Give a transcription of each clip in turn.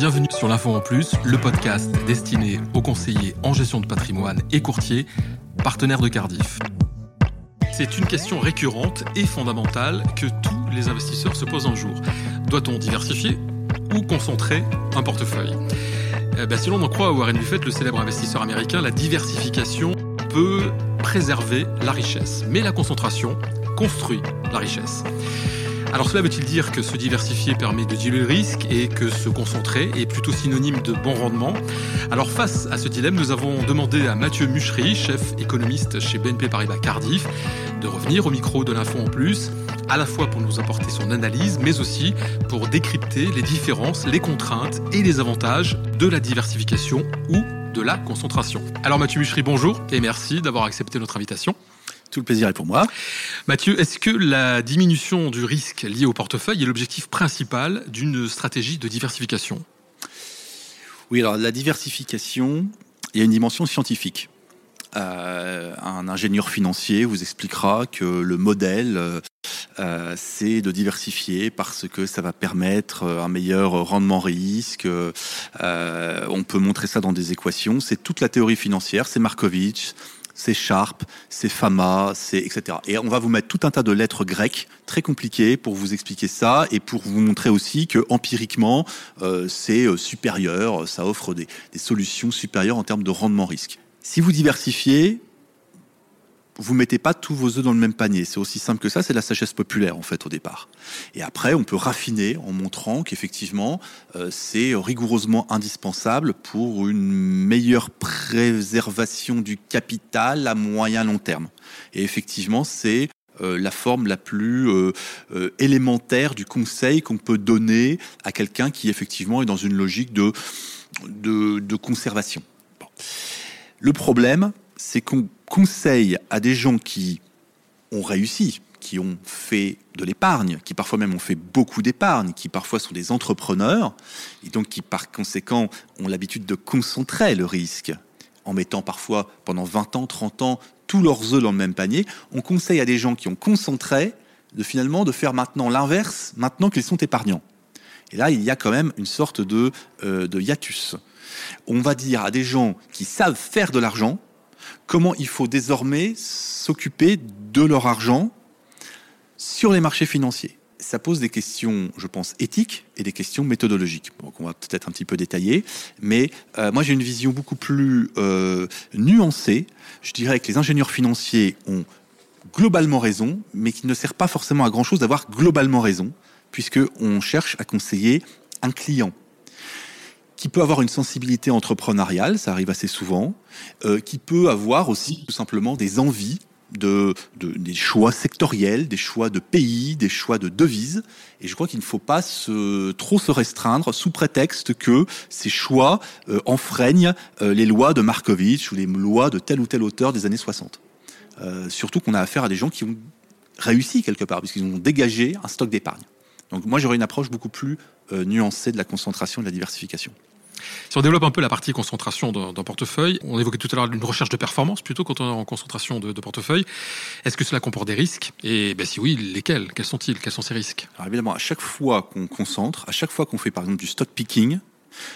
bienvenue sur l'Info en Plus, le podcast destiné aux conseillers en gestion de patrimoine et courtiers, partenaires de Cardiff. C'est une question récurrente et fondamentale que tous les investisseurs se posent un jour. Doit-on diversifier ou concentrer un portefeuille? Eh ben, Si l'on en croit à Warren Buffett, le célèbre investisseur américain, la diversification peut préserver la richesse, mais la concentration construit la richesse. Alors cela veut-il dire que se diversifier permet de diluer le risque et que se concentrer est plutôt synonyme de bon rendement? Alors face à ce dilemme, nous avons demandé à Mathieu Muchery, chef économiste chez BNP Paribas Cardiff, de revenir au micro de l'info en plus, à la fois pour nous apporter son analyse, mais aussi pour décrypter les différences, les contraintes et les avantages de la diversification ou de la concentration. Alors Mathieu Muchery, bonjour et merci d'avoir accepté notre invitation. Tout le plaisir est pour moi. Mathieu, est-ce que la diminution du risque lié au portefeuille est l'objectif principal d'une stratégie de diversification? Oui, alors la diversification, il y a une dimension scientifique. Euh, un ingénieur financier vous expliquera que le modèle, euh, c'est de diversifier parce que ça va permettre un meilleur rendement risque. Euh, on peut montrer ça dans des équations. C'est toute la théorie financière. C'est Markovitch, c'est Sharp, c'est Fama, c'est etc. Et on va vous mettre tout un tas de lettres grecques très compliquées pour vous expliquer ça et pour vous montrer aussi que empiriquement euh, c'est euh, supérieur, ça offre des, des solutions supérieures en termes de rendement risque. Si vous diversifiez, vous mettez pas tous vos œufs dans le même panier. C'est aussi simple que ça, c'est la sagesse populaire en fait au départ. Et après, on peut raffiner en montrant qu'effectivement, euh, c'est rigoureusement indispensable pour une meilleure préservation du capital à moyen long terme. Et effectivement, c'est euh, la forme la plus euh, élémentaire du conseil qu'on peut donner à quelqu'un qui effectivement est dans une logique de, de, conservation. Le problème, c'est qu'on conseille à des gens qui ont réussi, qui ont fait de l'épargne, qui parfois même ont fait beaucoup d'épargne, qui parfois sont des entrepreneurs, et donc qui par conséquent ont l'habitude de concentrer le risque, en mettant parfois pendant 20 ans, 30 ans, tous leurs œufs dans le même panier, on conseille à des gens qui ont concentré de finalement de faire maintenant l'inverse, maintenant qu'ils sont épargnants. Et là, il y a quand même une sorte de, euh, de hiatus. On va dire à des gens qui savent faire de l'argent, comment il faut désormais s'occuper de leur argent sur les marchés financiers. Ça pose des questions, je pense, éthiques et des questions méthodologiques. Donc on va peut-être un petit peu détailler, mais euh, moi j'ai une vision beaucoup plus euh, nuancée. Je dirais que les ingénieurs financiers ont globalement raison, mais qu'il ne sert pas forcément à grand-chose d'avoir globalement raison, puisque on cherche à conseiller un client qui peut avoir une sensibilité entrepreneuriale, ça arrive assez souvent, euh, qui peut avoir aussi tout simplement des envies de, de, des choix sectoriels, des choix de pays, des choix de devises. Et je crois qu'il ne faut pas trop se restreindre sous prétexte que ces choix euh, enfreignent euh, les lois de Markovitch ou les lois de tel ou tel auteur des années 60. Euh, surtout qu'on a affaire à des gens qui ont réussi quelque part, puisqu'ils ont dégagé un stock d'épargne. Donc moi j'aurais une approche beaucoup plus nuancée de la concentration et de la diversification. Si on développe un peu la partie concentration d'un portefeuille, on évoquait tout à l'heure une recherche de performance plutôt quand on est en concentration de, portefeuille. Est-ce que cela comporte des risques? Et ben, si oui, lesquels? Quels sont-ils? Quels sont ces risques? Alors évidemment, à chaque fois qu'on concentre, à chaque fois qu'on fait par exemple du stock picking,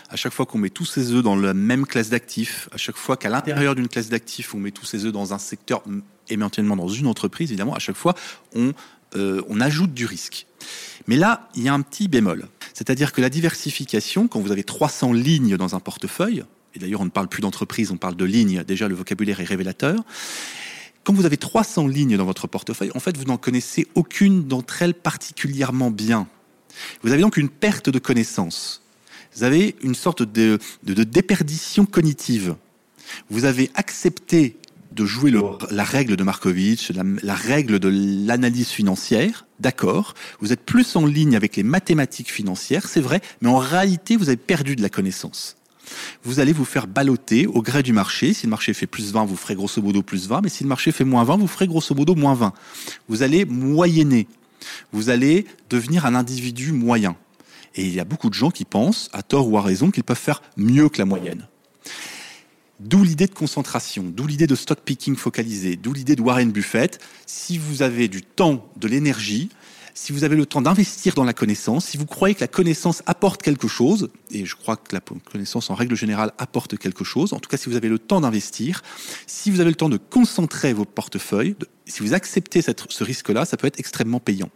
à chaque fois qu'on met tous ses œufs dans la même classe d'actifs, à chaque fois qu'à l'intérieur d'une classe d'actifs, on met tous ses œufs dans un secteur, éventuellement dans une entreprise, évidemment, à chaque fois, on, euh, on ajoute du risque. Mais là, il y a un petit bémol. C'est-à-dire que la diversification, quand vous avez 300 lignes dans un portefeuille, et d'ailleurs on ne parle plus d'entreprise, on parle de lignes, déjà le vocabulaire est révélateur, quand vous avez 300 lignes dans votre portefeuille, en fait vous n'en connaissez aucune d'entre elles particulièrement bien. Vous avez donc une perte de connaissance. Vous avez une sorte de, déperdition cognitive. Vous avez accepté de jouer le, la règle de Markovitch, la, la règle de l'analyse financière, d'accord, vous êtes plus en ligne avec les mathématiques financières, c'est vrai, mais en réalité, vous avez perdu de la connaissance. Vous allez vous faire balloter au gré du marché. Si le marché fait plus 20, vous ferez grosso modo plus 20, mais si le marché fait moins 20, vous ferez grosso modo moins 20. Vous allez moyenner. Vous allez devenir un individu moyen. Et il y a beaucoup de gens qui pensent, à tort ou à raison, qu'ils peuvent faire mieux que la moyenne. D'où l'idée de concentration, d'où l'idée de stock picking focalisé, d'où l'idée de Warren Buffett. Si vous avez du temps, de l'énergie, si vous avez le temps d'investir dans la connaissance, si vous croyez que la connaissance apporte quelque chose, et je crois que la connaissance en règle générale apporte quelque chose, en tout cas si vous avez le temps d'investir, si vous avez le temps de concentrer vos portefeuilles, si vous acceptez ce risque-là, ça peut être extrêmement payant.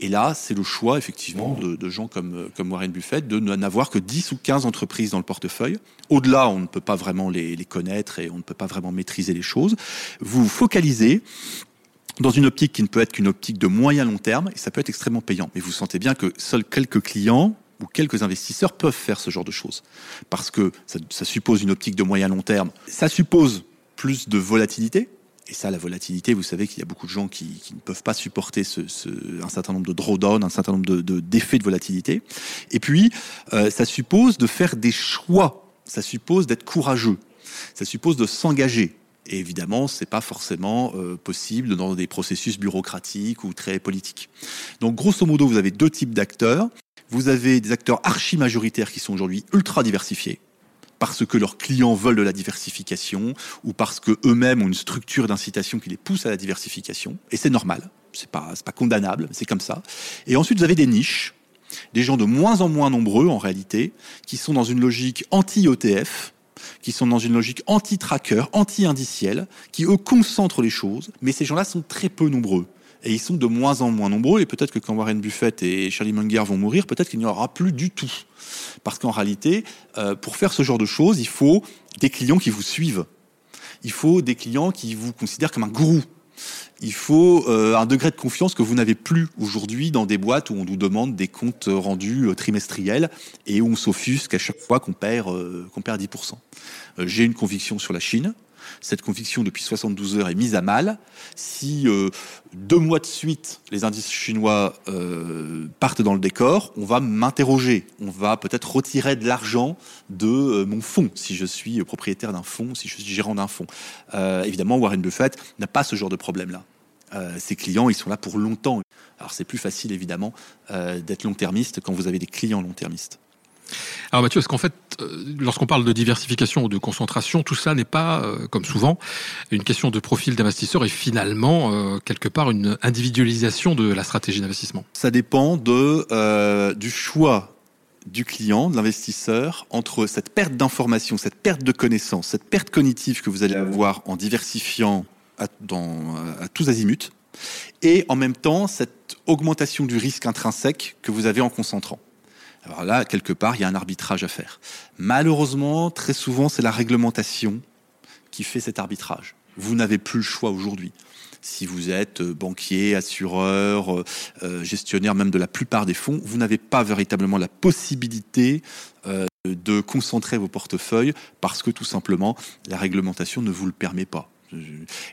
Et là, c'est le choix, effectivement, de, gens comme, comme Warren Buffett de n'avoir que 10 ou 15 entreprises dans le portefeuille. Au-delà, on ne peut pas vraiment les, connaître et on ne peut pas vraiment maîtriser les choses. Vous focalisez dans une optique qui ne peut être qu'une optique de moyen long terme, et ça peut être extrêmement payant. Mais vous sentez bien que seuls quelques clients ou quelques investisseurs peuvent faire ce genre de choses. Parce que ça suppose une optique de moyen long terme. Ça suppose plus de volatilité. Et ça, la volatilité, vous savez qu'il y a beaucoup de gens qui, ne peuvent pas supporter ce, ce, un certain nombre de drawdown, un certain nombre d'effets de, de, volatilité. Et puis, euh, ça suppose de faire des choix. Ça suppose d'être courageux. Ça suppose de s'engager. Et évidemment, c'est pas forcément euh, possible dans des processus bureaucratiques ou très politiques. Donc, grosso modo, vous avez deux types d'acteurs. Vous avez des acteurs archi majoritaires qui sont aujourd'hui ultra diversifiés parce que leurs clients veulent de la diversification ou parce que eux-mêmes ont une structure d'incitation qui les pousse à la diversification. Et c'est normal. C'est pas, pas condamnable. C'est comme ça. Et ensuite, vous avez des niches, des gens de moins en moins nombreux en réalité, qui sont dans une logique anti-ETF, qui sont dans une logique anti-tracker, anti-indicielle, qui eux concentrent les choses, mais ces gens-là sont très peu nombreux. Et ils sont de moins en moins nombreux, et peut-être que quand Warren Buffett et Charlie Munger vont mourir, peut-être qu'il n'y aura plus du tout. Parce qu'en réalité, euh, pour faire ce genre de choses, il faut des clients qui vous suivent. Il faut des clients qui vous considèrent comme un gourou. Il faut euh, un degré de confiance que vous n'avez plus aujourd'hui dans des boîtes où on nous demande des comptes rendus euh, trimestriels et où on s'offusque à chaque fois qu'on perd, qu'on perd 10%. Euh, J'ai une conviction sur la Chine. Cette conviction depuis 72 heures est mise à mal. Si euh, deux mois de suite les indices chinois euh, partent dans le décor, on va m'interroger. On va peut-être retirer de l'argent de euh, mon fonds si je suis propriétaire d'un fonds, si je suis gérant d'un fonds. Évidemment, Warren Buffett n'a pas ce genre de problème-là. Ses clients, ils sont là pour longtemps. Alors c'est plus facile évidemment d'être long-termiste quand vous avez des clients long-termistes. Alors Mathieu, est-ce qu'en fait, euh, lorsqu'on parle de diversification ou de concentration, tout ça n'est pas, euh, comme souvent, une question de profil d'investisseur et finalement, euh, quelque part, une individualisation de la stratégie d'investissement? Ça dépend du choix du client, de l'investisseur, entre cette perte d'information, cette perte de connaissance, cette perte cognitive que vous allez avoir en diversifiant à tous azimuts, et en même temps cette augmentation du risque intrinsèque que vous avez en concentrant. Alors là, quelque part, il y a un arbitrage à faire. Malheureusement, très souvent, c'est la réglementation qui fait cet arbitrage. Vous n'avez plus le choix aujourd'hui. Si vous êtes banquier, assureur, euh, gestionnaire même de la plupart des fonds, vous n'avez pas véritablement la possibilité euh, de concentrer vos portefeuilles parce que tout simplement la réglementation ne vous le permet pas.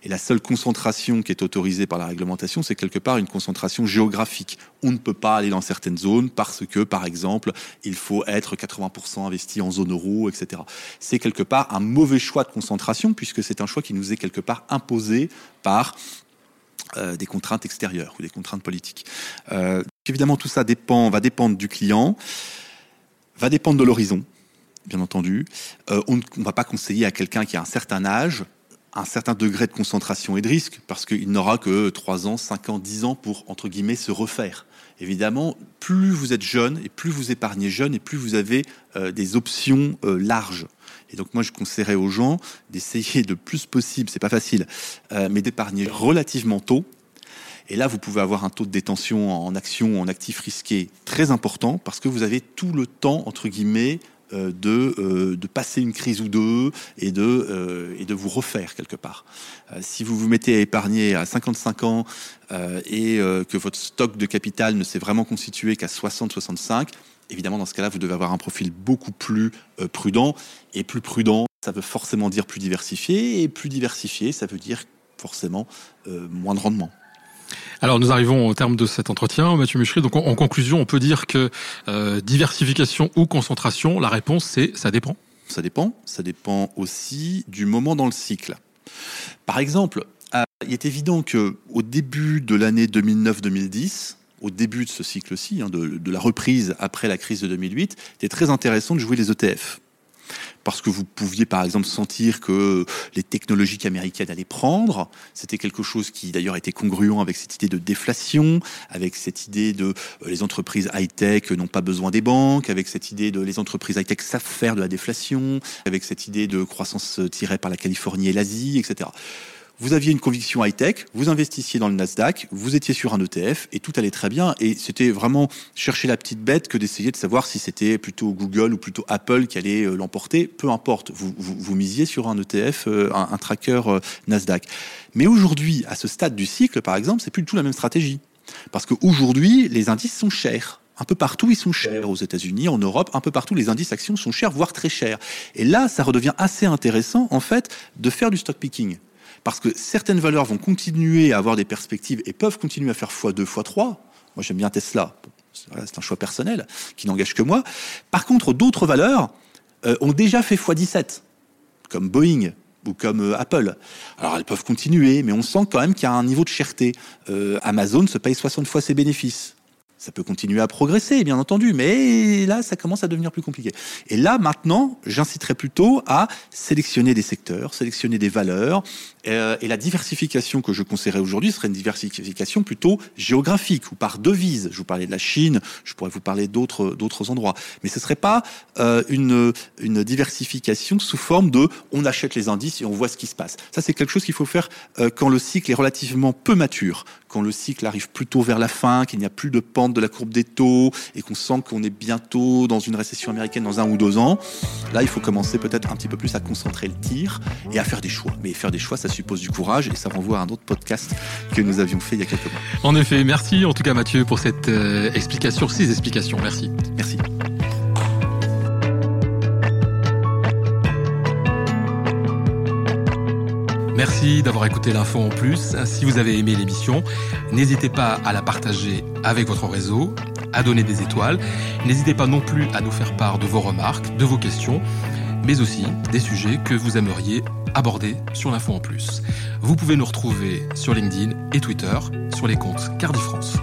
Et la seule concentration qui est autorisée par la réglementation, c'est quelque part une concentration géographique. On ne peut pas aller dans certaines zones parce que, par exemple, il faut être 80% investi en zone euro, etc. C'est quelque part un mauvais choix de concentration puisque c'est un choix qui nous est quelque part imposé par euh, des contraintes extérieures ou des contraintes politiques. Euh, évidemment, tout ça va dépendre du client, va dépendre de l'horizon, bien entendu. Euh, on ne va pas conseiller à quelqu'un qui a un certain âge un certain degré de concentration et de risque, parce qu'il n'aura que 3 ans, 5 ans, 10 ans pour, entre guillemets, se refaire. Évidemment, plus vous êtes jeune et plus vous épargnez jeune et plus vous avez euh, des options euh, larges. Et donc moi, je conseillerais aux gens d'essayer le plus possible, c'est pas facile, euh, mais d'épargner relativement tôt. Et là, vous pouvez avoir un taux de détention en actions, en actifs risqués très important parce que vous avez tout le temps, entre guillemets, de, euh, de passer une crise ou deux et de, euh, et de vous refaire quelque part. si vous vous mettez à épargner à 55 ans et que votre stock de capital ne s'est vraiment constitué qu'à 60-65, évidemment, dans ce cas-là, vous devez avoir un profil beaucoup plus prudent. Et plus prudent, ça veut forcément dire plus diversifié. Et plus diversifié, ça veut dire forcément moins de rendement. Alors nous arrivons au terme de cet entretien, Mathieu Muchery. Donc en, conclusion, on peut dire que euh, diversification ou concentration, la réponse c'est ça dépend. Ça dépend. Ça dépend aussi du moment dans le cycle. Par exemple, euh, il est évident que au début de l'année 2009-2010, au début de ce cycle-ci, hein, de, de, la reprise après la crise de 2008, c'était très intéressant de jouer les ETF. Parce que vous pouviez par exemple sentir que les technologies qu'américaines allaient prendre, c'était quelque chose qui d'ailleurs était congruent avec cette idée de déflation, avec cette idée de euh, les entreprises high-tech n'ont pas besoin des banques, avec cette idée de les entreprises high-tech savent faire de la déflation, avec cette idée de croissance tirée par la Californie et l'Asie, etc vous aviez une conviction high-tech, vous investissiez dans le Nasdaq, vous étiez sur un ETF et tout allait très bien. Et c'était vraiment chercher la petite bête que d'essayer de savoir si c'était plutôt Google ou plutôt Apple qui allait euh, l'emporter. Peu importe, vous, vous, misiez sur un ETF, euh, un, tracker euh, Nasdaq. Mais aujourd'hui, à ce stade du cycle, par exemple, c'est plus du tout la même stratégie. Parce qu'aujourd'hui, les indices sont chers. Un peu partout, ils sont chers. Aux États-Unis, en Europe, un peu partout, les indices actions sont chers, voire très chers. Et là, ça redevient assez intéressant, en fait, de faire du stock picking parce que certaines valeurs vont continuer à avoir des perspectives et peuvent continuer à faire x2, x3. Moi, j'aime bien Tesla. C'est un choix personnel qui n'engage que moi. Par contre, d'autres valeurs euh, ont déjà fait x17, comme Boeing ou comme euh, Apple. Alors elles peuvent continuer, mais on sent quand même qu'il y a un niveau de cherté. Euh, Amazon se paye 60 fois ses bénéfices. Ça peut continuer à progresser, bien entendu, mais là, ça commence à devenir plus compliqué. Et là, maintenant, j'inciterai plutôt à sélectionner des secteurs, sélectionner des valeurs, euh, et la diversification que je conseillerais aujourd'hui serait une diversification plutôt géographique ou par devise. Je vous parlais de la Chine, je pourrais vous parler d'autres d'autres endroits, mais ce serait pas euh, une une diversification sous forme de on achète les indices et on voit ce qui se passe. Ça, c'est quelque chose qu'il faut faire euh, quand le cycle est relativement peu mature, quand le cycle arrive plutôt vers la fin, qu'il n'y a plus de pente de la courbe des taux et qu'on sent qu'on est bientôt dans une récession américaine dans un ou deux ans. Là, il faut commencer peut-être un petit peu plus à concentrer le tir et à faire des choix. Mais faire des choix, ça suppose du courage et ça renvoie à un autre podcast que nous avions fait il y a quelques mois. En effet, merci en tout cas Mathieu pour cette euh, explication, ces explications. Merci. Merci. Merci d'avoir écouté l'info en plus. Si vous avez aimé l'émission, n'hésitez pas à la partager avec votre réseau, à donner des étoiles. N'hésitez pas non plus à nous faire part de vos remarques, de vos questions, mais aussi des sujets que vous aimeriez aborder sur l'info en plus. Vous pouvez nous retrouver sur LinkedIn et Twitter sur les comptes Cardifrance.